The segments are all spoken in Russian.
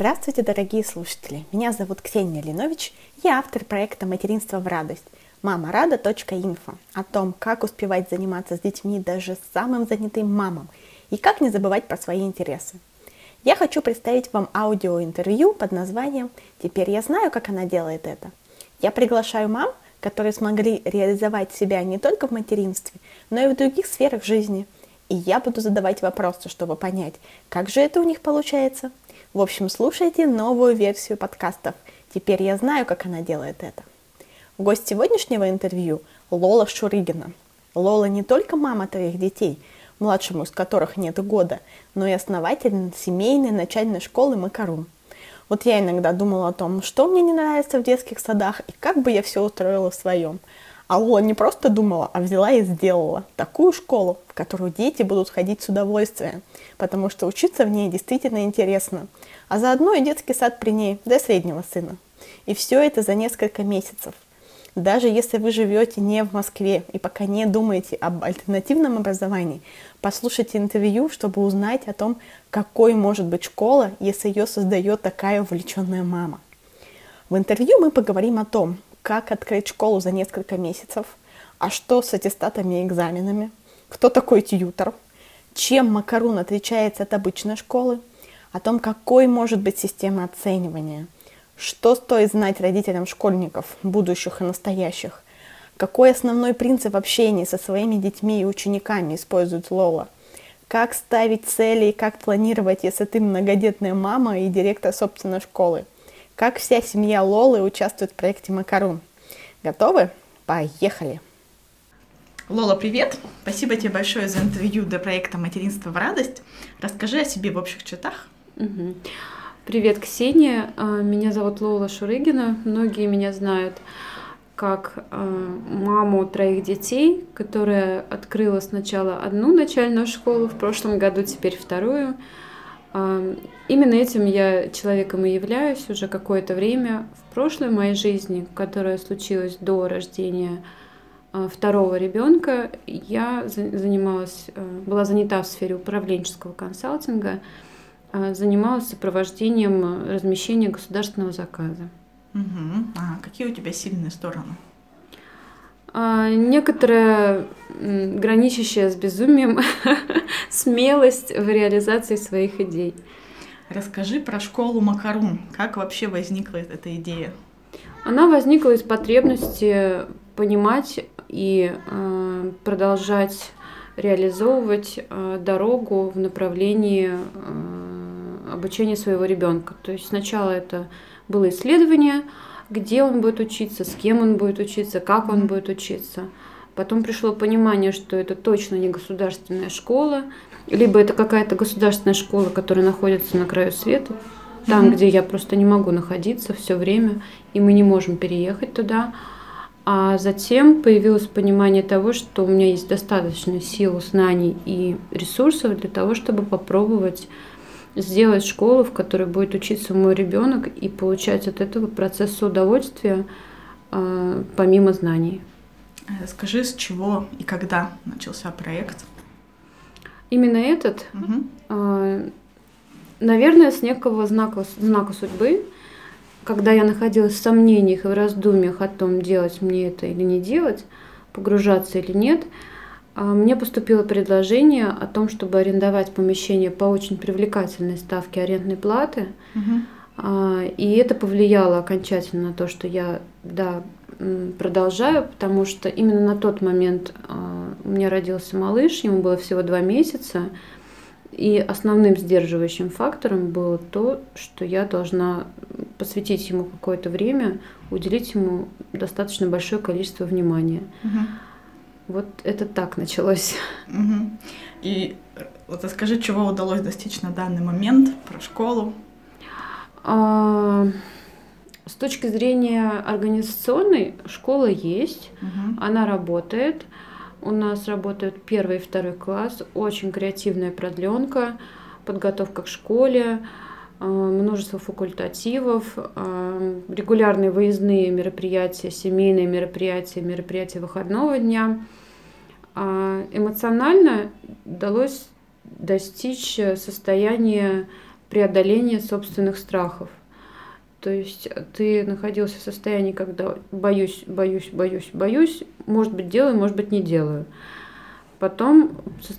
Здравствуйте, дорогие слушатели! Меня зовут Ксения Линович, я автор проекта «Материнство в радость» мамарада.инфо о том, как успевать заниматься с детьми даже самым занятым мамам и как не забывать про свои интересы. Я хочу представить вам аудиоинтервью под названием «Теперь я знаю, как она делает это». Я приглашаю мам, которые смогли реализовать себя не только в материнстве, но и в других сферах жизни. И я буду задавать вопросы, чтобы понять, как же это у них получается – в общем, слушайте новую версию подкастов. Теперь я знаю, как она делает это. Гость сегодняшнего интервью – Лола Шуригина. Лола не только мама троих детей, младшему из которых нет года, но и основатель семейной начальной школы Макарун. Вот я иногда думала о том, что мне не нравится в детских садах и как бы я все устроила в своем – а Лола не просто думала, а взяла и сделала такую школу, в которую дети будут ходить с удовольствием, потому что учиться в ней действительно интересно. А заодно и детский сад при ней для среднего сына. И все это за несколько месяцев. Даже если вы живете не в Москве и пока не думаете об альтернативном образовании, послушайте интервью, чтобы узнать о том, какой может быть школа, если ее создает такая увлеченная мама. В интервью мы поговорим о том, как открыть школу за несколько месяцев, а что с аттестатами и экзаменами, кто такой тьютор, чем Макарун отличается от обычной школы, о том, какой может быть система оценивания, что стоит знать родителям школьников, будущих и настоящих, какой основной принцип общения со своими детьми и учениками использует Лола, как ставить цели и как планировать, если ты многодетная мама и директор собственной школы – как вся семья Лолы участвует в проекте Макарун. Готовы? Поехали! Лола, привет! Спасибо тебе большое за интервью для проекта «Материнство в радость». Расскажи о себе в общих чертах. Угу. Привет, Ксения. А, меня зовут Лола Шурыгина. Многие меня знают как а, маму троих детей, которая открыла сначала одну начальную школу, в прошлом году теперь вторую – Именно этим я человеком и являюсь уже какое-то время. В прошлой моей жизни, которая случилась до рождения а, второго ребенка, я занималась, а, была занята в сфере управленческого консалтинга, а, занималась сопровождением размещения государственного заказа. Угу. А какие у тебя сильные стороны? А, некоторая граничащая с безумием смелость в реализации своих идей. Расскажи про школу Макарун. Как вообще возникла эта идея? Она возникла из потребности понимать и э, продолжать реализовывать э, дорогу в направлении э, обучения своего ребенка. То есть сначала это было исследование, где он будет учиться, с кем он будет учиться, как он будет учиться. Потом пришло понимание, что это точно не государственная школа, либо это какая-то государственная школа, которая находится на краю света, там, mm-hmm. где я просто не могу находиться все время, и мы не можем переехать туда. А затем появилось понимание того, что у меня есть достаточно сил, знаний и ресурсов для того, чтобы попробовать сделать школу, в которой будет учиться мой ребенок и получать от этого процесса удовольствия э, помимо знаний. Скажи, с чего и когда начался проект? Именно этот, угу. э, наверное, с некого знака, знака судьбы, когда я находилась в сомнениях и в раздумьях о том, делать мне это или не делать, погружаться или нет, мне поступило предложение о том, чтобы арендовать помещение по очень привлекательной ставке арендной платы. Угу. И это повлияло окончательно на то, что я да, продолжаю, потому что именно на тот момент а, у меня родился малыш, ему было всего два месяца. И основным сдерживающим фактором было то, что я должна посвятить ему какое-то время, уделить ему достаточно большое количество внимания. Угу. Вот это так началось. Угу. И вот расскажи, чего удалось достичь на данный момент про школу. А, с точки зрения организационной, школа есть, угу. она работает. У нас работают первый и второй класс, очень креативная продленка, подготовка к школе, а, множество факультативов, а, регулярные выездные мероприятия, семейные мероприятия, мероприятия выходного дня – эмоционально удалось достичь состояния преодоление собственных страхов. То есть ты находился в состоянии, когда боюсь, боюсь, боюсь, боюсь, может быть делаю, может быть не делаю. Потом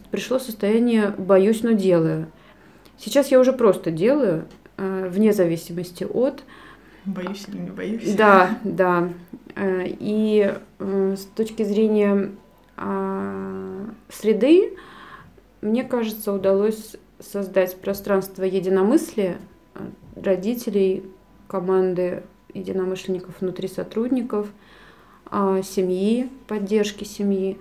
пришло состояние боюсь, но делаю. Сейчас я уже просто делаю, э, вне зависимости от. Боюсь или не боюсь. Да, да. Э, и э, с точки зрения а, среды, мне кажется, удалось создать пространство единомыслия родителей, команды единомышленников внутри сотрудников, а, семьи, поддержки семьи.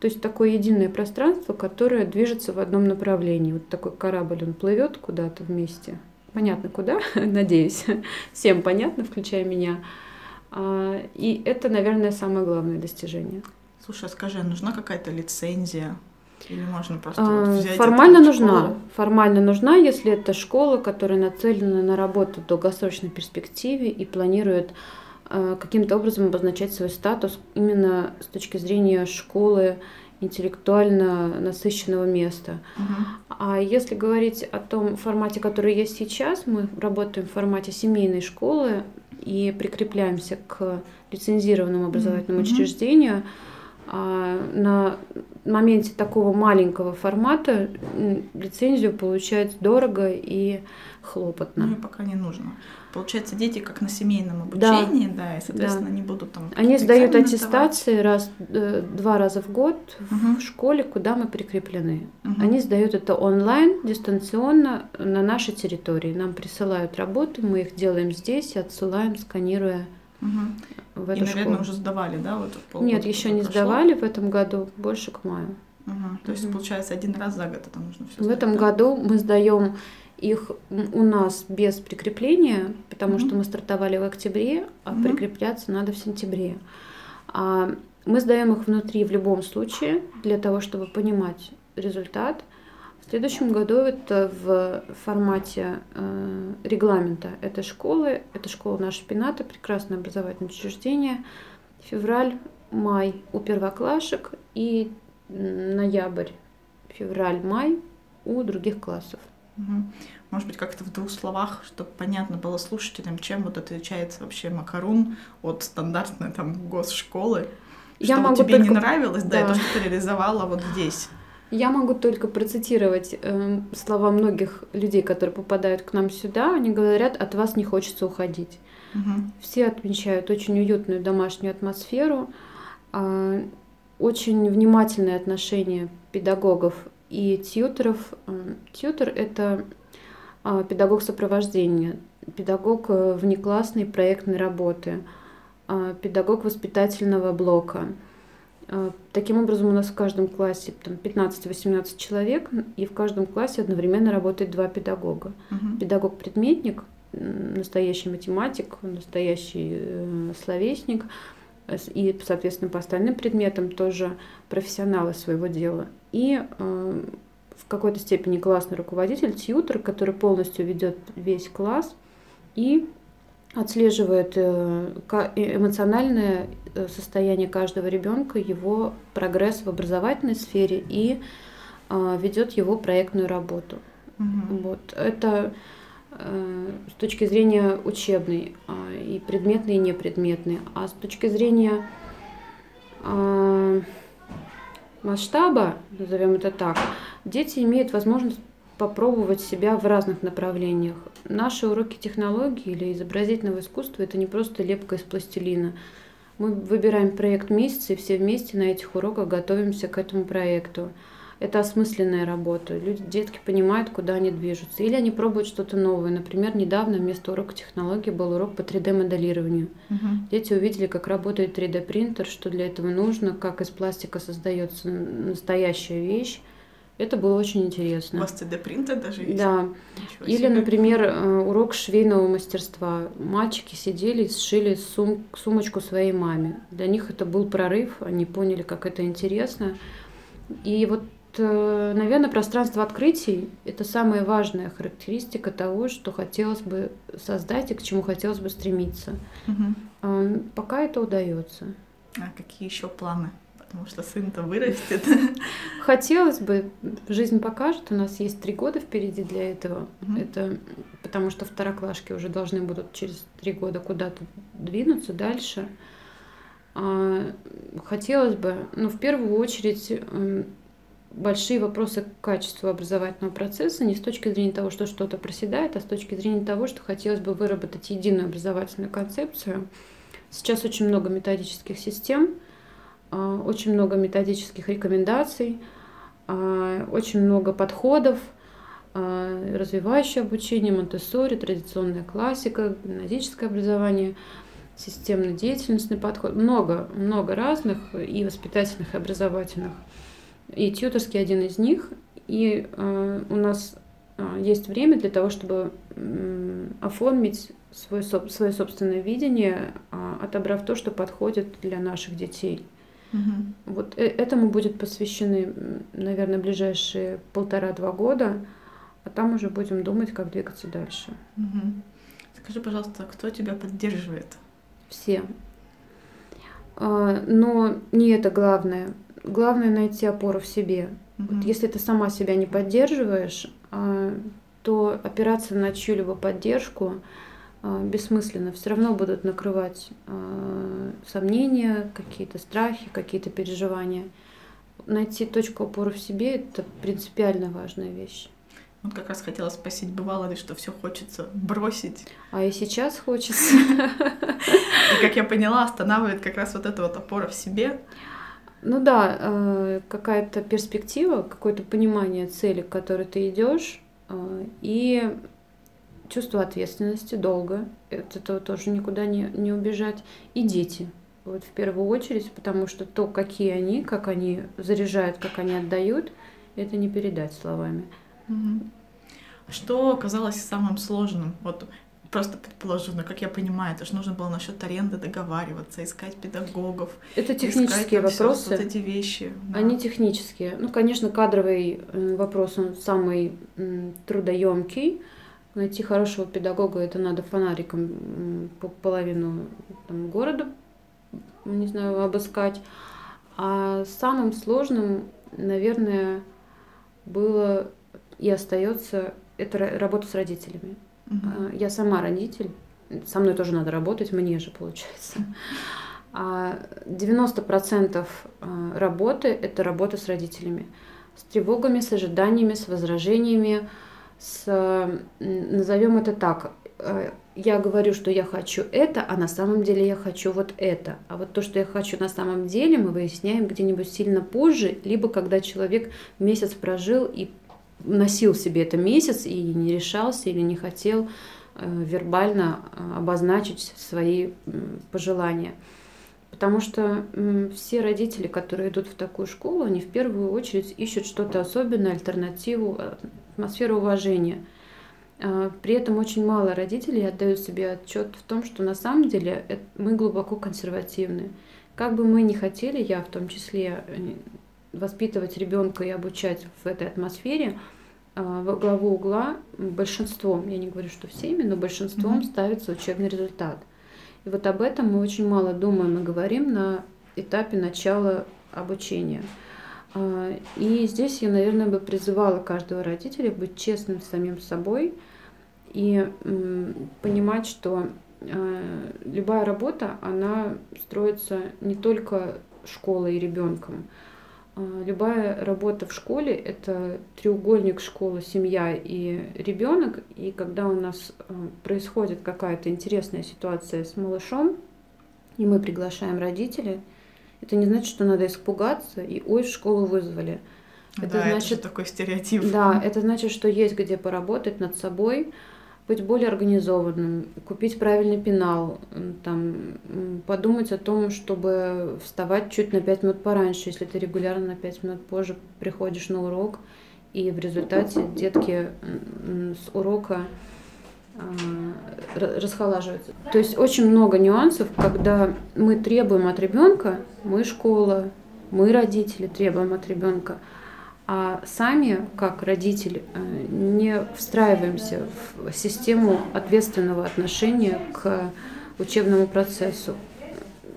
То есть такое единое пространство, которое движется в одном направлении. Вот такой корабль, он плывет куда-то вместе. Понятно куда, надеюсь. Всем понятно, включая меня. А, и это, наверное, самое главное достижение. Слушай, а скажи, а нужна какая-то лицензия? Или можно просто а, вот взять Формально нужна. Формально нужна, если это школа, которая нацелена на работу в долгосрочной перспективе и планирует а, каким-то образом обозначать свой статус именно с точки зрения школы интеллектуально насыщенного места. Угу. А если говорить о том формате, который есть сейчас, мы работаем в формате семейной школы и прикрепляемся к лицензированному образовательному угу. учреждению. А, на моменте такого маленького формата лицензию получать дорого и хлопотно. Ну и пока не нужно. Получается, дети как на семейном обучении, да, да и, соответственно, да. они будут там... Они сдают аттестации раз, э, два раза в год угу. в школе, куда мы прикреплены. Угу. Они сдают это онлайн, дистанционно на нашей территории. Нам присылают работы, мы их делаем здесь и отсылаем, сканируя Угу. В эту И, наверное, школу. уже сдавали, да? Вот Нет, еще не прошло. сдавали в этом году, больше к маю. Угу. То есть, угу. получается, один раз за год это нужно все В этом да? году мы сдаем их у нас без прикрепления, потому угу. что мы стартовали в октябре, а угу. прикрепляться надо в сентябре. А мы сдаем их внутри в любом случае для того, чтобы понимать результат. В следующем году это в формате э, регламента этой школы. Это школа наша Пината, прекрасное образовательное учреждение. Февраль, май у первоклашек и ноябрь, февраль, май у других классов. Может быть, как-то в двух словах, чтобы понятно было слушателям, чем вот отличается вообще макарун от стандартной там госшколы. Я что могу тебе только... не нравилось, да, да, и то, что ты реализовала вот здесь. Я могу только процитировать э, слова многих людей, которые попадают к нам сюда. Они говорят, от вас не хочется уходить. Угу. Все отмечают очень уютную домашнюю атмосферу, э, очень внимательное отношение педагогов и тьютеров. Э, тьютер — это э, педагог сопровождения, педагог э, внеклассной проектной работы, э, педагог воспитательного блока — таким образом, у нас в каждом классе там, 15-18 человек, и в каждом классе одновременно работает два педагога. Угу. Педагог-предметник, настоящий математик, настоящий э, словесник, и, соответственно, по остальным предметам тоже профессионалы своего дела. И э, в какой-то степени классный руководитель, тьютер, который полностью ведет весь класс и отслеживает э, эмоциональное э, состояние каждого ребенка, его прогресс в образовательной сфере и а, ведет его проектную работу. Угу. Вот. Это э, с точки зрения учебной, а, и предметной, и непредметной. А с точки зрения а, масштаба, назовем это так, дети имеют возможность попробовать себя в разных направлениях. Наши уроки технологии или изобразительного искусства – это не просто лепка из пластилина. Мы выбираем проект месяца, и все вместе на этих уроках готовимся к этому проекту. Это осмысленная работа. Люди, детки понимают, куда они движутся. Или они пробуют что-то новое. Например, недавно вместо урока технологии был урок по 3D-моделированию. Угу. Дети увидели, как работает 3D-принтер, что для этого нужно, как из пластика создается настоящая вещь это было очень интересно. У вас 3D-принтер даже есть? Да. Ничего Или, себе. например, э, урок швейного мастерства. Мальчики сидели и сшили сум сумочку своей маме. Для них это был прорыв, они поняли, как это интересно. И вот, э, наверное, пространство открытий – это самая важная характеристика того, что хотелось бы создать и к чему хотелось бы стремиться. Угу. Пока это удается. А какие еще планы потому что сын-то вырастет. Хотелось бы, жизнь покажет, у нас есть три года впереди для этого. Mm-hmm. Это потому что второклашки уже должны будут через три года куда-то двинуться дальше. А, хотелось бы, ну, в первую очередь, эм, большие вопросы к качеству образовательного процесса не с точки зрения того, что что-то проседает, а с точки зрения того, что хотелось бы выработать единую образовательную концепцию. Сейчас очень много методических систем, очень много методических рекомендаций, а, очень много подходов, а, развивающее обучение, монте традиционная классика, гимназическое образование, системно-деятельностный подход. Много, много разных и воспитательных, и образовательных. И тьюторский один из них. И у нас есть время для того, чтобы оформить свое собственное видение, отобрав то, что подходит для наших детей. Угу. Вот э, этому будет посвящены, наверное, ближайшие полтора-два года, а там уже будем думать, как двигаться дальше. Угу. Скажи, пожалуйста, кто тебя поддерживает? Все. А, но не это главное. Главное найти опору в себе. Угу. Вот если ты сама себя не поддерживаешь, а, то опираться на чью-либо поддержку бессмысленно. Все равно будут накрывать а, сомнения, какие-то страхи, какие-то переживания. Найти точку опоры в себе – это принципиально важная вещь. Вот как раз хотела спросить, бывало ли, что все хочется бросить? А и сейчас хочется. И, как я поняла, останавливает как раз вот эта вот опора в себе. Ну да, э, какая-то перспектива, какое-то понимание цели, к которой ты идешь, э, и чувство ответственности, долго, от этого тоже никуда не, не убежать, и дети. Вот в первую очередь, потому что то, какие они, как они заряжают, как они отдают, это не передать словами. Что оказалось самым сложным? Вот просто предположу, но как я понимаю, это же нужно было насчет аренды договариваться, искать педагогов. Это технические искать, вопросы. вот эти вещи. Да. Они технические. Ну, конечно, кадровый э, вопрос он самый трудоемкий Найти хорошего педагога это надо фонариком по половину там, города, не знаю, обыскать. А самым сложным, наверное, было и остается это работа с родителями. Угу. Я сама родитель, со мной тоже надо работать, мне же получается. А 90% а, работы – это работа с родителями. С тревогами, с ожиданиями, с возражениями, с, назовем это так, э, я говорю, что я хочу это, а на самом деле я хочу вот это. А вот то, что я хочу на самом деле, мы выясняем где-нибудь сильно позже, либо когда человек месяц прожил и носил себе это месяц и не решался или не хотел э, вербально э, обозначить свои пожелания. Потому что все родители, которые идут в такую школу, они в первую очередь ищут что-то особенное, альтернативу, атмосферу уважения. А, при этом очень мало родителей отдают себе отчет в том, что на самом деле мы глубоко консервативны. Как бы мы ни хотели, я в том числе, э, воспитывать ребенка и обучать в этой атмосфере, а, во главу угла большинством, я не говорю, что всеми, но большинством mm-hmm. ставится учебный результат. И вот об этом мы очень мало думаем и говорим на этапе начала обучения. А, и здесь я, наверное, бы призывала каждого родителя быть честным с самим собой и понимать, что а, любая работа, она строится не только школой и ребенком. А, любая работа в школе – это треугольник школы, семья и ребенок. И когда у нас происходит какая-то интересная ситуация с малышом, и мы приглашаем родителей – это не значит, что надо испугаться и ой, в школу вызвали. Это да, значит это такой стереотип. Да, это значит, что есть где поработать над собой, быть более организованным, купить правильный пенал, там, подумать о том, чтобы вставать чуть на 5 минут пораньше, если ты регулярно на 5 минут позже приходишь на урок, и в результате детки с урока а, расхолаживается. То есть очень много нюансов, когда мы требуем от ребенка, мы школа, мы родители требуем от ребенка, а сами, как родители, э, не встраиваемся в систему ответственного отношения к учебному процессу.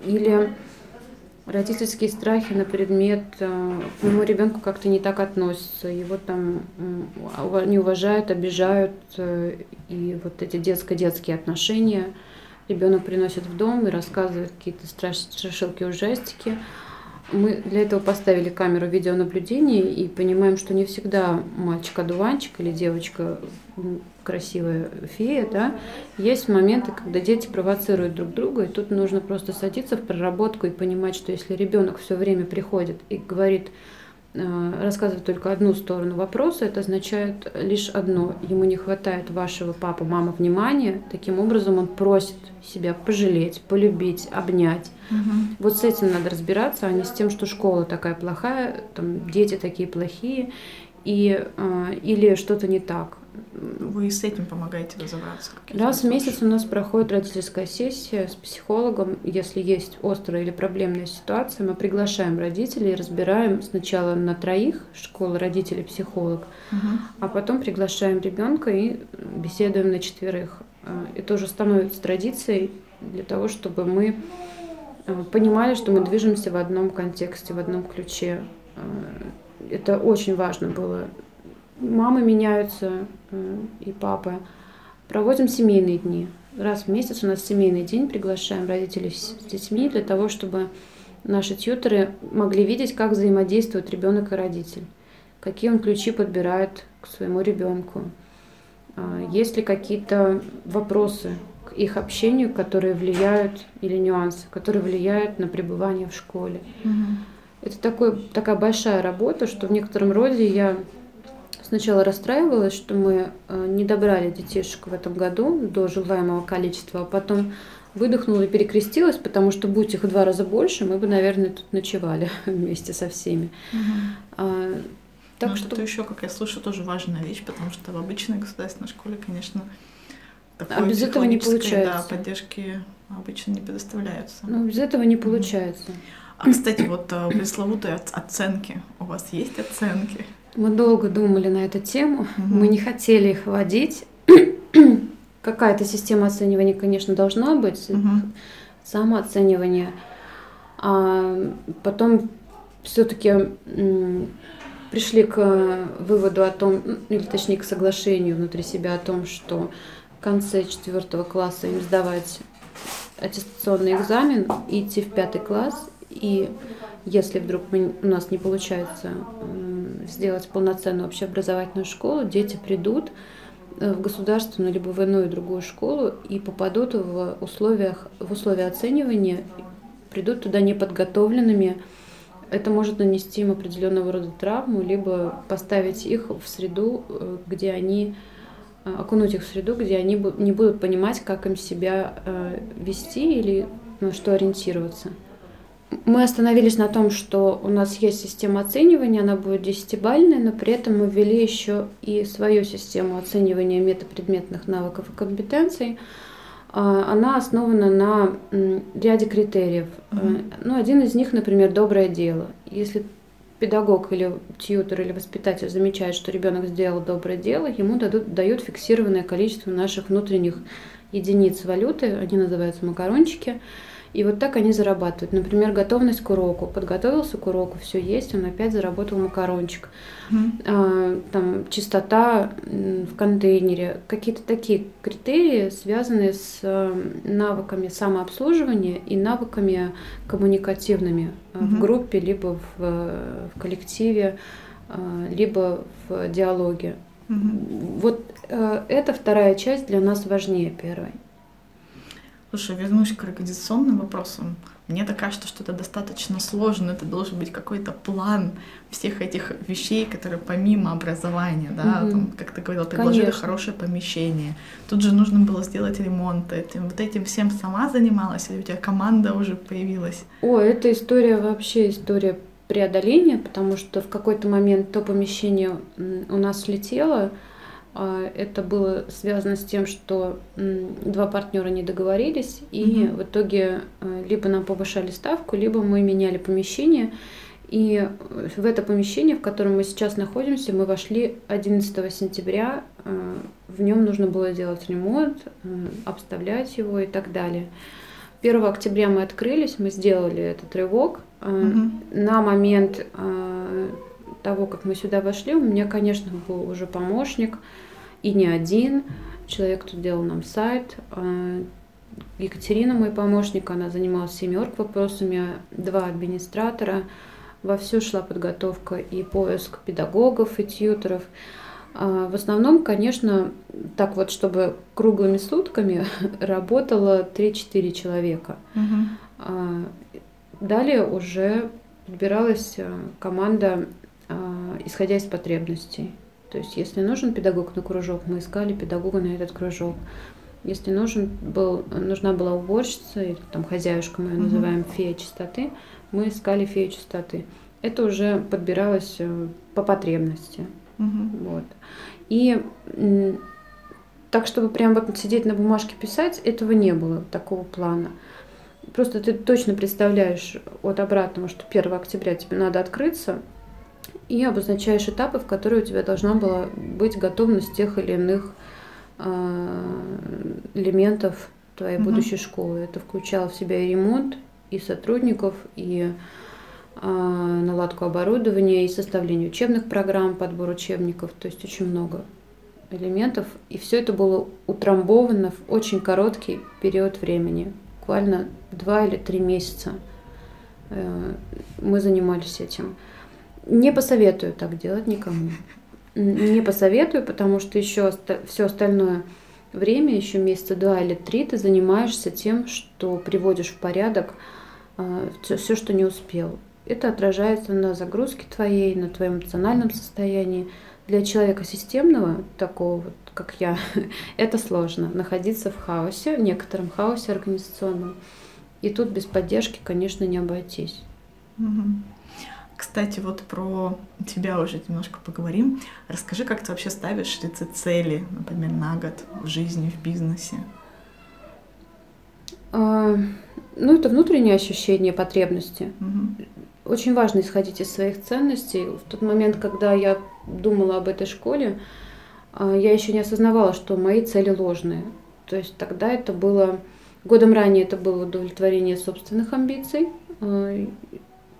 Или родительские страхи на предмет, э, к моему ребенку как-то не так относятся, его там не уважают, обижают, э, и вот эти детско-детские отношения ребенок приносит в дом и рассказывает какие-то страшилки, ужастики. Мы для этого поставили камеру видеонаблюдения и понимаем, что не всегда мальчик-одуванчик или девочка красивая фея, да, есть моменты, когда дети провоцируют друг друга, и тут нужно просто садиться в проработку и понимать, что если ребенок все время приходит и говорит, э, рассказывает только одну сторону вопроса, это означает лишь одно. Ему не хватает вашего папа, мама внимания. Таким образом он просит себя пожалеть, полюбить, обнять. Угу. Вот с этим надо разбираться, а не с тем, что школа такая плохая, там дети такие плохие и, э, или что-то не так. Вы с этим помогаете разобраться? Раз в месяц у нас проходит родительская сессия с психологом. Если есть острая или проблемная ситуация, мы приглашаем родителей и разбираем сначала на троих школа родителей психолог, угу. а потом приглашаем ребенка и беседуем на четверых. Э, это уже становится традицией для того, чтобы мы э, понимали, что мы движемся в одном контексте, в одном ключе. Э, это очень важно было мамы меняются э, и папы. Проводим семейные дни. Раз в месяц у нас семейный день, приглашаем родителей с детьми для того, чтобы наши тьютеры могли видеть, как взаимодействует ребенок и родитель, какие он ключи подбирает к своему ребенку, а, есть ли какие-то вопросы к их общению, которые влияют, или нюансы, которые влияют на пребывание в школе. Угу. Это такой, такая большая работа, что в некотором роде я Сначала расстраивалась, что мы э, не добрали детишек в этом году до желаемого количества, а потом выдохнула и перекрестилась, потому что будь их в два раза больше, мы бы, наверное, тут ночевали вместе со всеми. Угу. А, так Но что это еще, как я слышу, тоже важная вещь, потому что в обычной государственной школе, конечно, такой а без этого не получается. Да, поддержки обычно не предоставляются. Ну, без этого не получается. А, кстати, вот э, пресловутые оценки. У вас есть оценки? Мы долго думали на эту тему, угу. мы не хотели их вводить. Какая-то система оценивания, конечно, должна быть, угу. самооценивание. А потом все-таки пришли к выводу о том, или точнее к соглашению внутри себя о том, что в конце четвертого класса им сдавать аттестационный экзамен, идти в пятый класс и если вдруг мы, у нас не получается сделать полноценную общеобразовательную школу, дети придут э, в государственную либо в иную другую школу и попадут в, условиях, в условия оценивания, придут туда неподготовленными. Это может нанести им определенного рода травму, либо поставить их в среду, э, где они э, окунуть их в среду, где они не будут понимать, как им себя вести или на что ориентироваться. Мы остановились на том, что у нас есть система оценивания, она будет десятибальная, но при этом мы ввели еще и свою систему оценивания метапредметных навыков и компетенций. А, она основана на ряде критериев. Mm-hmm. Ну, один из них, например, доброе дело. Если педагог или тьютер или воспитатель замечает, что ребенок сделал доброе дело, ему дадут, дают фиксированное количество наших внутренних единиц валюты, они называются макарончики. И вот так они зарабатывают. Например, готовность к уроку. Подготовился к уроку, все есть, он опять заработал макарончик. Mm-hmm. А, там чистота в контейнере. Какие-то такие критерии, связанные с э, навыками самообслуживания и навыками коммуникативными mm-hmm. в группе, либо в, в коллективе, э, либо в диалоге. Mm-hmm. Вот эта вторая часть для нас важнее первой. Слушай, вернусь к организационным вопросам. Мне так кажется, что это достаточно сложно. Это должен быть какой-то план всех этих вещей, которые помимо образования, да, угу. там, как ты говорила, предложили Конечно. хорошее помещение. Тут же нужно было сделать ремонт. Этим, вот этим всем сама занималась, или у тебя команда уже появилась? О, эта история вообще история преодоления, потому что в какой-то момент то помещение у нас слетело, а, это было связано с тем, что два партнера не договорились, и угу. в итоге э, либо нам повышали ставку, либо мы меняли помещение. И в это помещение, в котором мы сейчас находимся, мы вошли 11 сентября. Э, в нем нужно было делать ремонт, э, обставлять его и так далее. 1 октября мы открылись, мы сделали этот рывок. Угу. На момент того, как мы сюда вошли, у меня, конечно, был уже помощник, и не один. Человек тут делал нам сайт. Екатерина, мой помощник, она занималась семерк вопросами, два администратора. Во все шла подготовка и поиск педагогов и тьютеров. А, в основном, конечно, так вот, чтобы круглыми сутками работало 3-4 человека. Угу. Далее уже подбиралась а, команда, исходя из потребностей. То есть, если нужен педагог на кружок, мы искали педагога на этот кружок. Если нужен был, нужна была уборщица, или там хозяюшка мы ее угу. называем фея чистоты, мы искали фею чистоты. Это уже подбиралось э, по потребности. Угу. Вот. И так, чтобы прям вот сидеть на бумажке писать, этого не было, такого плана. Просто ты точно представляешь от обратного, что 1 октября тебе надо открыться, и обозначаешь этапы, в которые у тебя должна была быть готовность тех или иных э, элементов твоей угу. будущей школы. Это включало в себя и ремонт, и сотрудников, и а, наладку оборудования и составление учебных программ, подбор учебников, то есть очень много элементов. И все это было утрамбовано в очень короткий период времени, буквально два или три месяца э, мы занимались этим. Не посоветую так делать никому. Не посоветую, потому что еще все остальное время, еще месяца два или три, ты занимаешься тем, что приводишь в порядок все, э, все, что не успел. Это отражается на загрузке твоей, на твоем эмоциональном состоянии. Для человека системного, такого вот, как я, это сложно. Находиться в хаосе, в некотором хаосе организационном. И тут без поддержки, конечно, не обойтись. Кстати, вот про тебя уже немножко поговорим. Расскажи, как ты вообще ставишь ли ты цели, например, на год в жизни, в бизнесе? А, ну, это внутреннее ощущение потребности. Угу очень важно исходить из своих ценностей. В тот момент, когда я думала об этой школе, а, я еще не осознавала, что мои цели ложные. То есть тогда это было, годом ранее это было удовлетворение собственных амбиций, а,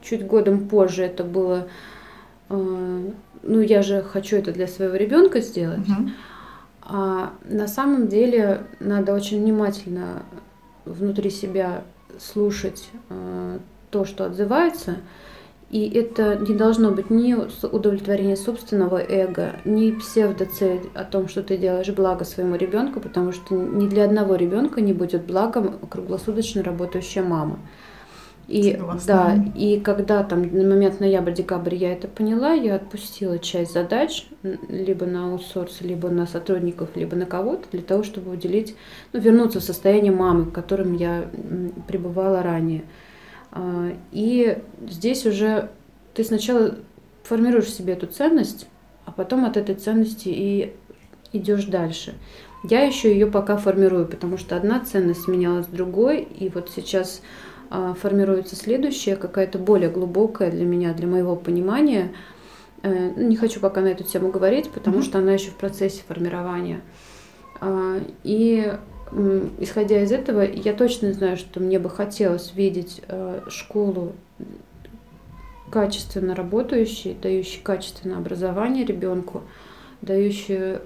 чуть годом позже это было, а, ну я же хочу это для своего ребенка сделать. Угу. А на самом деле надо очень внимательно внутри себя слушать то, что отзывается, и это не должно быть ни удовлетворение собственного эго, ни псевдоцель о том, что ты делаешь благо своему ребенку, потому что ни для одного ребенка не будет благом круглосуточно работающая мама. И да, и когда там на момент ноябрь-декабрь я это поняла, я отпустила часть задач либо на аутсорс, либо на сотрудников, либо на кого-то для того, чтобы уделить, ну, вернуться в состояние мамы, в котором я пребывала ранее. А, и здесь уже ты сначала формируешь себе эту ценность, а потом от этой ценности и идешь дальше. Я еще ее пока формирую, потому что одна ценность сменялась другой, и вот сейчас формируется следующая, какая-то более глубокая для меня, для моего понимания. Э, не хочу пока на эту тему говорить, потому mm-hmm. что она еще в процессе формирования. А, и исходя из этого, я точно знаю, что мне бы хотелось видеть э, школу качественно работающей, дающей качественное образование ребенку, дающую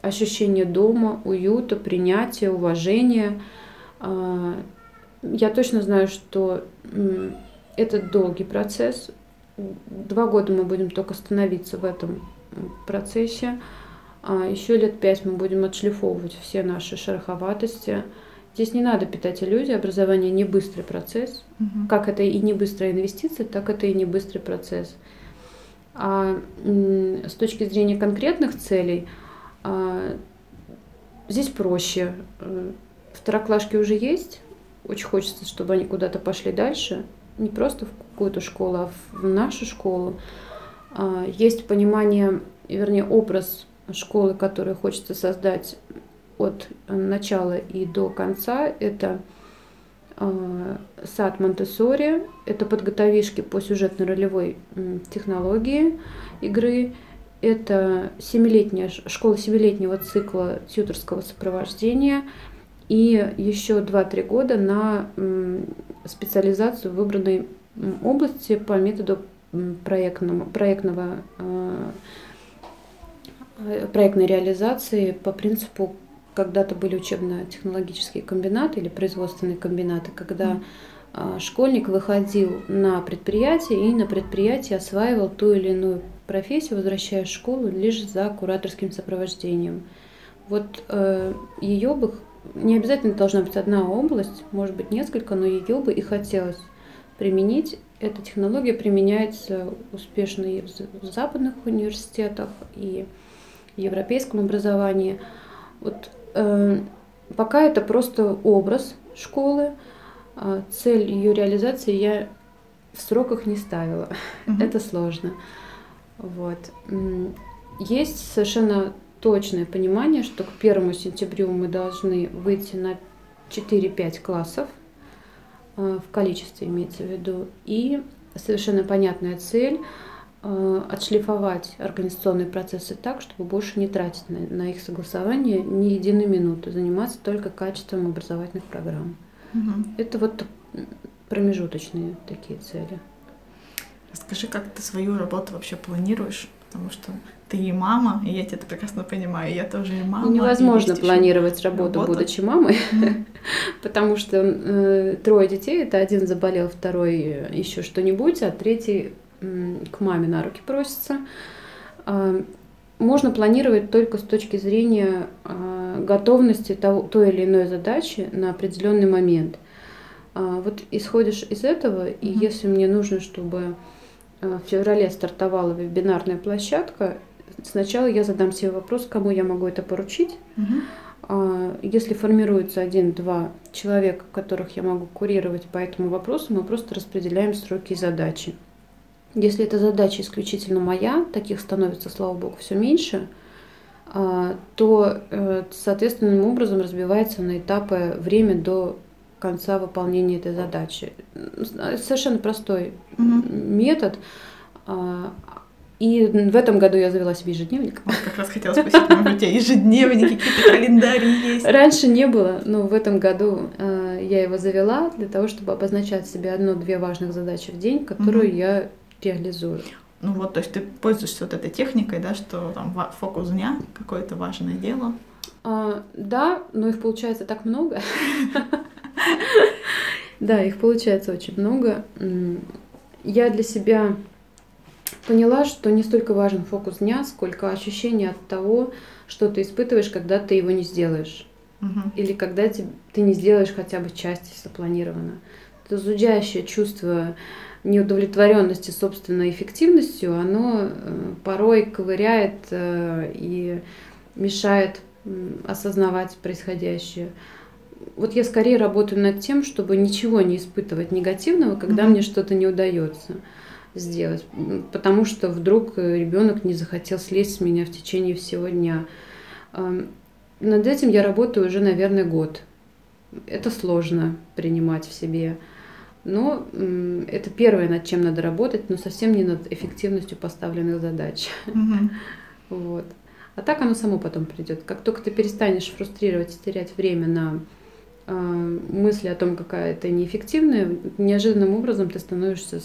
ощущение дома, уюта, принятия, уважения. Я точно знаю, что это долгий процесс. Два года мы будем только становиться в этом процессе. А еще лет пять мы будем отшлифовывать все наши шероховатости. Здесь не надо питать иллюзии, образование не быстрый процесс. Угу. Как это и не быстрая инвестиция, так это и не быстрый процесс. А с точки зрения конкретных целей, а, здесь проще. Второклашки уже есть, очень хочется, чтобы они куда-то пошли дальше, не просто в какую-то школу, а в нашу школу. А, есть понимание, вернее, образ школы, которую хочется создать от начала и до конца, это э, сад Монтессори, это подготовишки по сюжетно-ролевой технологии игры, это семилетняя школа семилетнего цикла тьюторского сопровождения и еще 2-3 года на специализацию в выбранной области по методу проектного, проектного, э, проектной реализации по принципу когда-то были учебно-технологические комбинаты или производственные комбинаты, когда mm. школьник выходил на предприятие и на предприятии осваивал ту или иную профессию, возвращаясь в школу лишь за кураторским сопровождением. Вот э, ее бы не обязательно должна быть одна область, может быть несколько, но ее бы и хотелось применить. Эта технология применяется успешно и в западных университетах, и в европейском образовании. Вот э, пока это просто образ школы, э, цель ее реализации я в сроках не ставила. Угу. Это сложно. Вот. Есть совершенно точное понимание, что к первому сентябрю мы должны выйти на 4-5 классов, э, в количестве имеется в виду, и совершенно понятная цель э, отшлифовать организационные процессы так, чтобы больше не тратить на, на их согласование ни единой минуты, заниматься только качеством образовательных программ. Угу. Это вот промежуточные такие цели. Расскажи, как ты свою работу вообще планируешь? Потому что ты и мама, и я тебя это прекрасно понимаю, я тоже и мама. Невозможно планировать работу, работа. будучи мамой, потому что э, трое детей, это один заболел, второй еще что-нибудь, а третий к маме на руки просится. Э, можно планировать только с точки зрения э, готовности того, той или иной задачи на определенный момент. Э, вот исходишь из этого, и если мне нужно, чтобы в феврале стартовала вебинарная площадка, Сначала я задам себе вопрос, кому я могу это поручить. Угу. Если формируется один-два человека, которых я могу курировать по этому вопросу, мы просто распределяем сроки и задачи. Если эта задача исключительно моя, таких становится, слава богу, все меньше, а, то э, соответственным образом разбивается на этапы время до конца выполнения этой задачи. Совершенно простой угу. метод. А, и в этом году я завела себе ежедневник. Вот как раз хотела спросить, может у тебя ежедневники, какие-то календари есть? Раньше не было, но в этом году э, я его завела для того, чтобы обозначать себе одну-две важных задачи в день, которую угу. я реализую. Ну вот, то есть ты пользуешься вот этой техникой, да, что там фокус дня, какое-то важное дело. А, да, но их получается так много. Да, их получается очень много. Я для себя поняла, что не столько важен фокус дня, сколько ощущение от того, что ты испытываешь, когда ты его не сделаешь. Угу. Или когда ты, ты не сделаешь хотя бы части запланировано. Это зудящее чувство неудовлетворенности собственной эффективностью, оно э, порой ковыряет э, и мешает осознавать происходящее. Вот я скорее работаю над тем, чтобы ничего не испытывать негативного, когда mm мне что-то не удается сделать, потому что вдруг э, ребенок не захотел слезть с меня в течение всего дня. Над этим я работаю уже, наверное, год. Это сложно принимать в себе. Но это первое, над чем надо работать, но совсем не над эффективностью поставленных задач. Угу. Вот. А так оно само потом придет. Как только ты перестанешь фрустрировать и терять время на мысли о том, какая ты неэффективная, неожиданным образом ты становишься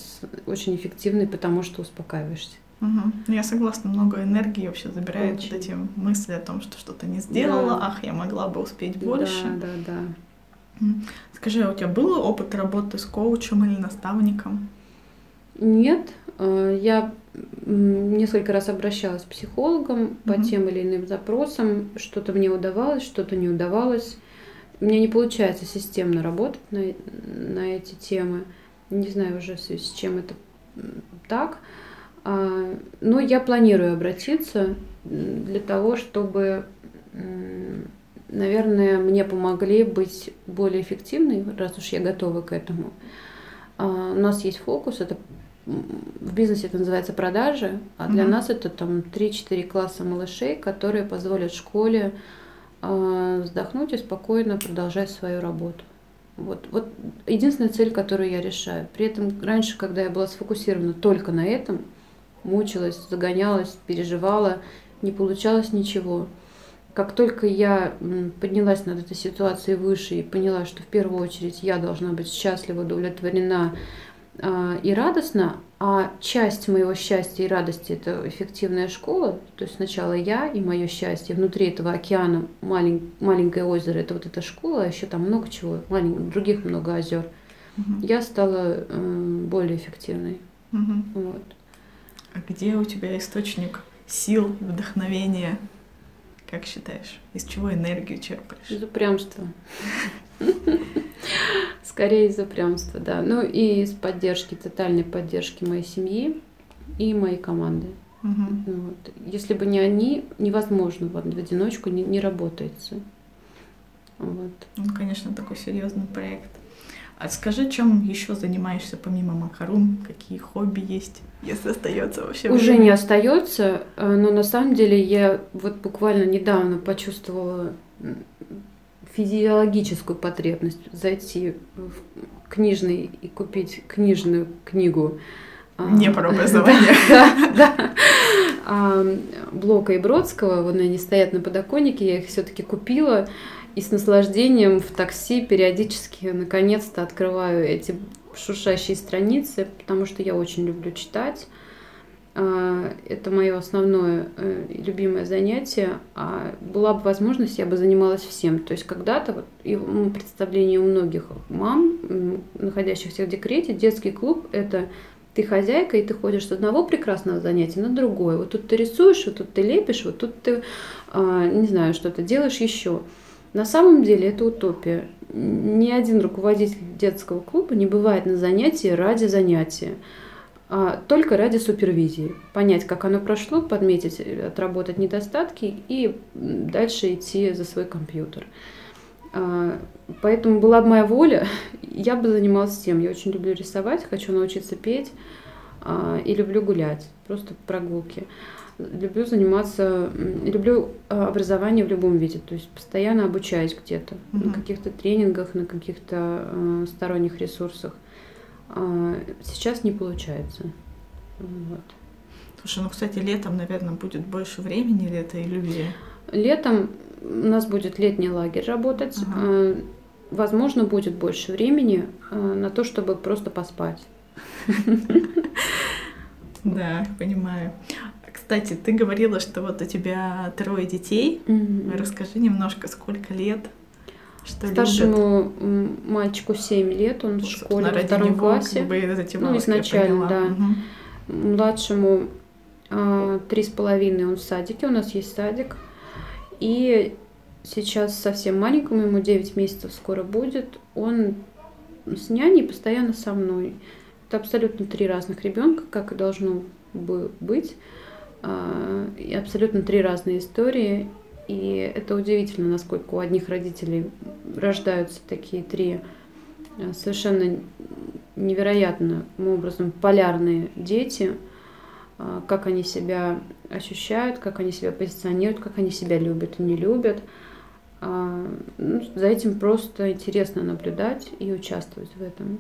очень эффективной, потому что успокаиваешься. Угу. Я согласна, много энергии вообще забирает очень. вот эти мысли о том, что что-то не сделала, да. ах, я могла бы успеть больше. Да, да, да. Скажи, а у тебя был опыт работы с коучем или наставником? Нет, а, я несколько раз обращалась к психологам по угу. тем или иным запросам. Что-то мне удавалось, что-то не удавалось. Мне не получается системно работать на, на эти темы. Не знаю уже, с чем это так. А, но я планирую обратиться для того, чтобы, наверное, мне помогли быть более эффективной, раз уж я готова к этому. А, у нас есть фокус, это в бизнесе это называется продажи, а для mm-hmm. нас это там 3-4 класса малышей, которые позволят школе вздохнуть и спокойно продолжать свою работу. Вот, вот единственная цель, которую я решаю. При этом раньше, когда я была сфокусирована только на этом, мучилась, загонялась, переживала, не получалось ничего. как только я поднялась над этой ситуацией выше и поняла, что в первую очередь я должна быть счастлива, удовлетворена и радостна, а часть моего счастья и радости это эффективная школа, то есть сначала я и мое счастье, внутри этого океана малень, маленькое озеро, это вот эта школа, а еще там много чего, малень, других много озер. Угу. Я стала э, более эффективной. Угу. Вот. А где у тебя источник сил, вдохновения? Как считаешь, из чего энергию черпаешь? Из упрямства. Скорее из упрямства, да. Ну и из поддержки, тотальной поддержки моей семьи и моей команды. Угу. Вот. Если бы не они, невозможно в одиночку не, не работается. Вот. Ну, конечно, такой серьезный проект. А скажи, чем еще занимаешься помимо макарун? Какие хобби есть, если остается вообще? Уже не остается, э, но на самом деле я вот буквально недавно почувствовала физиологическую потребность зайти в книжный и купить книжную книгу. А, не про образование. Да, да. А, Блока и Бродского, вот они стоят на подоконнике, я их все-таки купила и с наслаждением в такси периодически наконец-то открываю эти шуршащие страницы, потому что я очень люблю читать. А, это мое основное э, любимое занятие. А была бы возможность, я бы занималась всем. То есть когда-то, вот, и в представлении у многих мам, находящихся в декрете, детский клуб – это ты хозяйка, и ты ходишь с одного прекрасного занятия на другое. Вот тут ты рисуешь, вот тут ты лепишь, вот тут ты, а, не знаю, что-то делаешь еще. На самом деле это утопия. Ни один руководитель детского клуба не бывает на занятии ради занятия, только ради супервизии. Понять, как оно прошло, подметить, отработать недостатки и дальше идти за свой компьютер. А, поэтому была бы моя воля, я бы занималась тем. Я очень люблю рисовать, хочу научиться петь а, и люблю гулять, просто прогулки люблю заниматься, люблю а, образование в любом виде, то есть постоянно обучаюсь где-то, угу. на каких-то тренингах, на каких-то э, сторонних ресурсах. А, сейчас не получается. Вот. Слушай, ну, кстати, летом, наверное, будет больше времени, или это иллюзия? Летом у нас будет летний лагерь работать. Ага. Возможно, будет больше времени на то, чтобы просто поспать. Да, понимаю. Кстати, ты говорила, что вот у тебя трое детей. Расскажи немножко, сколько лет, что Старшему любят. мальчику 7 лет, он в школе во втором классе. Как бы ну, изначально, да. Угу. Младшему а, три с половиной он в садике, у нас есть садик. И сейчас совсем маленькому, ему 9 месяцев скоро будет, он с няней постоянно со мной. Это абсолютно три разных ребенка, как и должно бы быть. А, и абсолютно три разные истории. И это удивительно, насколько у одних родителей рождаются такие три а, совершенно невероятным образом полярные дети, а, как они себя ощущают, как они себя позиционируют, как они себя любят и не любят. Ну, за этим просто интересно наблюдать и участвовать в этом.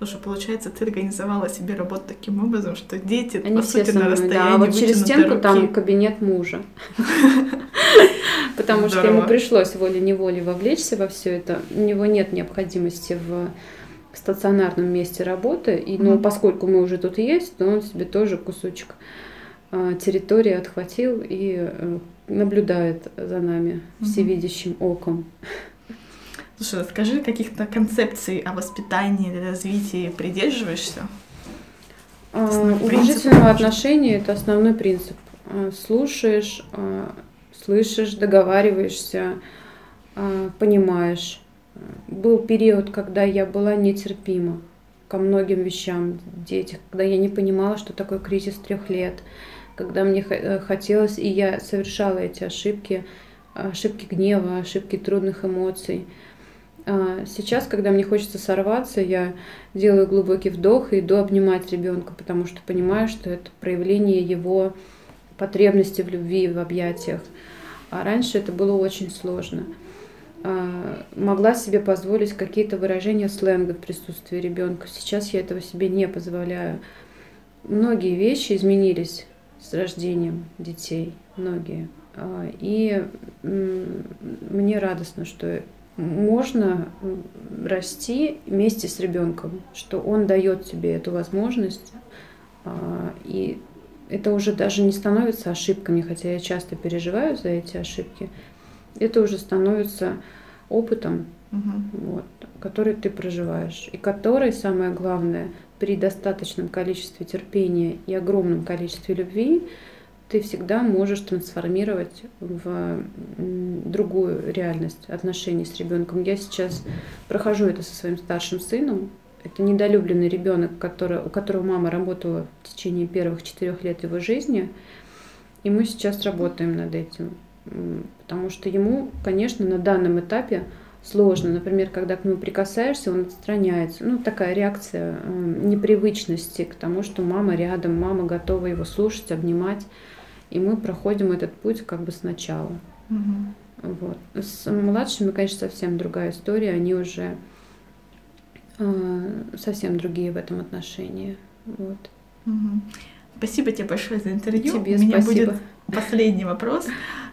Слушай, получается, ты организовала себе работу таким образом, что дети, Они по сути, на расстоянии Да, вот через стенку руки. там кабинет мужа. Потому что ему пришлось волей-неволей вовлечься во все это. У него нет необходимости в стационарном месте работы. И, ну, поскольку мы уже тут есть, то он себе тоже кусочек а, территории отхватил и э, наблюдает за нами всевидящим оком. Слушай, скажи, каких-то концепций о воспитании или развитии придерживаешься? А, уважительного отношения – это основной принцип. А, слушаешь, а, слышишь, договариваешься, понимаешь. Был период, когда я была нетерпима ко многим вещам в детях, когда я не понимала, что такое кризис трех лет, когда мне э, хотелось, и я совершала эти ошибки, ошибки гнева, ошибки трудных эмоций – сейчас, когда мне хочется сорваться, я делаю глубокий вдох и иду обнимать ребенка, потому что понимаю, что это проявление его потребности в любви, в объятиях. А раньше это было очень сложно. А, могла себе позволить какие-то выражения сленга в присутствии ребенка. Сейчас я этого себе не позволяю. Многие вещи изменились с рождением детей, многие. А, и мне радостно, что можно расти вместе с ребенком, что он дает тебе эту возможность. А, и это уже даже не становится ошибками, хотя я часто переживаю за эти ошибки. Это уже становится опытом, угу. вот, который ты проживаешь. И который, самое главное, при достаточном количестве терпения и огромном количестве любви, ты всегда можешь трансформировать в другую реальность отношений с ребенком. Я сейчас прохожу это со своим старшим сыном. Это недолюбленный ребенок, который, у которого мама работала в течение первых четырех лет его жизни. И мы сейчас работаем над этим. Потому что ему, конечно, на данном этапе сложно. Например, когда к нему прикасаешься, он отстраняется. Ну, такая реакция непривычности к тому, что мама рядом, мама готова его слушать, обнимать. И мы проходим этот путь как бы сначала. Угу. Вот. С младшими, конечно, совсем другая история. Они уже э, совсем другие в этом отношении. Вот. Угу. Спасибо тебе большое за интервью. Тебе У меня спасибо. будет последний вопрос.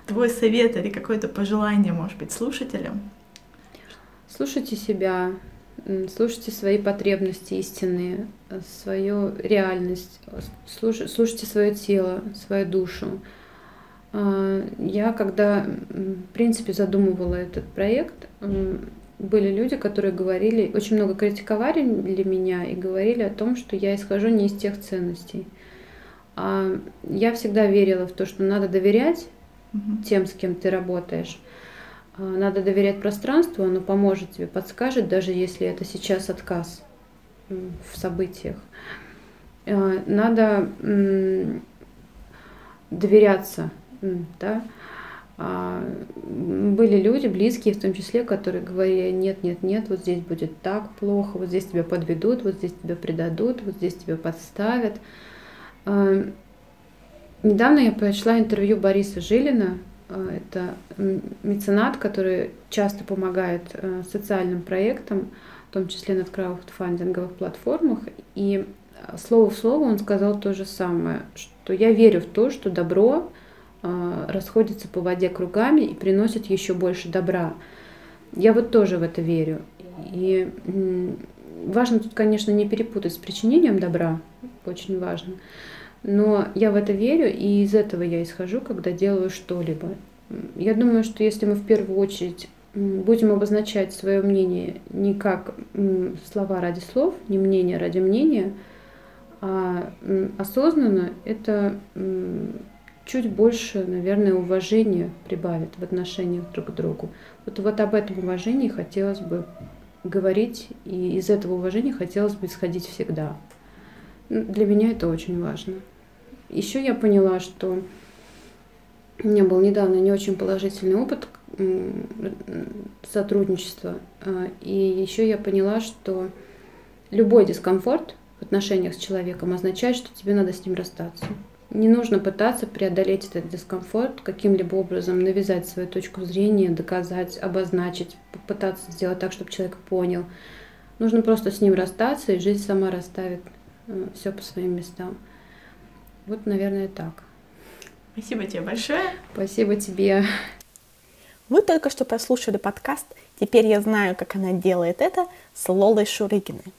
Твой совет или какое-то пожелание, может быть, слушателям? Слушайте себя, слушайте свои потребности истинные, свою реальность, слушайте свое тело, свою душу. А, я, когда, в принципе, задумывала этот проект, были люди, которые говорили, очень много критиковали меня и говорили о том, что я исхожу не из тех ценностей. А я всегда верила в то, что надо доверять тем, с кем ты работаешь. А, надо доверять пространству, оно поможет тебе, подскажет, даже если это сейчас отказ в событиях. А, надо доверяться, да. А, были люди, близкие в том числе, которые говорили, нет, нет, нет, вот здесь будет так плохо, вот здесь тебя подведут, вот здесь тебя предадут, вот здесь тебя подставят. Недавно я прочла интервью Бориса Жилина, это меценат, который часто помогает э, социальным проектам, в том числе на краудфандинговых платформах. И э, слово в слово он сказал то же самое, что я верю в то, что добро расходится по воде кругами и приносит еще больше добра. Я вот тоже в это верю. И важно тут, конечно, не перепутать с причинением добра, очень важно. Но я в это верю, и из этого я исхожу, когда делаю что-либо. Я думаю, что если мы в первую очередь будем обозначать свое мнение не как слова ради слов, не мнение ради мнения, а осознанно, это чуть больше, наверное, уважения прибавит в отношениях друг к другу. Вот, вот об этом уважении хотелось бы говорить, и из этого уважения хотелось бы исходить всегда. Для меня это очень важно. Еще я поняла, что у меня был недавно не очень положительный опыт сотрудничества. А, и еще я поняла, что любой дискомфорт в отношениях с человеком означает, что тебе надо с ним расстаться. Не нужно пытаться преодолеть этот дискомфорт, каким-либо образом навязать свою точку зрения, доказать, обозначить, попытаться сделать так, чтобы человек понял. Нужно просто с ним расстаться, и жизнь сама расставит все по своим местам. Вот, наверное, так. Спасибо тебе большое. Спасибо тебе. Вы только что прослушали подкаст «Теперь я знаю, как она делает это» с Лолой Шурыгиной.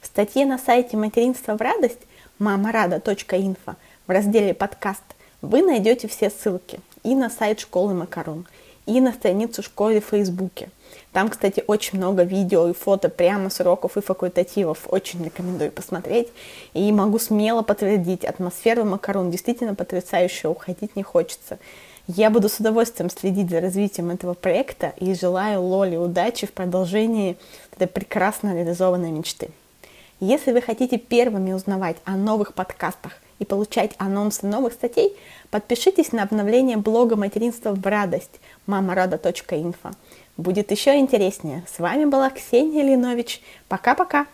В статье на сайте «Материнство в радость» мамарада.инфо в разделе «Подкаст» вы найдете все ссылки и на сайт школы Макарон, и на страницу школы в Фейсбуке – там, кстати, очень много видео и фото прямо с уроков и факультативов. Очень рекомендую посмотреть. И могу смело подтвердить, атмосфера макарон действительно потрясающая, уходить не хочется. Я буду с удовольствием следить за развитием этого проекта и желаю Лоле удачи в продолжении этой прекрасно реализованной мечты. Если вы хотите первыми узнавать о новых подкастах и получать анонсы новых статей, подпишитесь на обновление блога «Материнство в радость» мамарада.инфо. Будет еще интереснее. С вами была Ксения Линович. Пока-пока.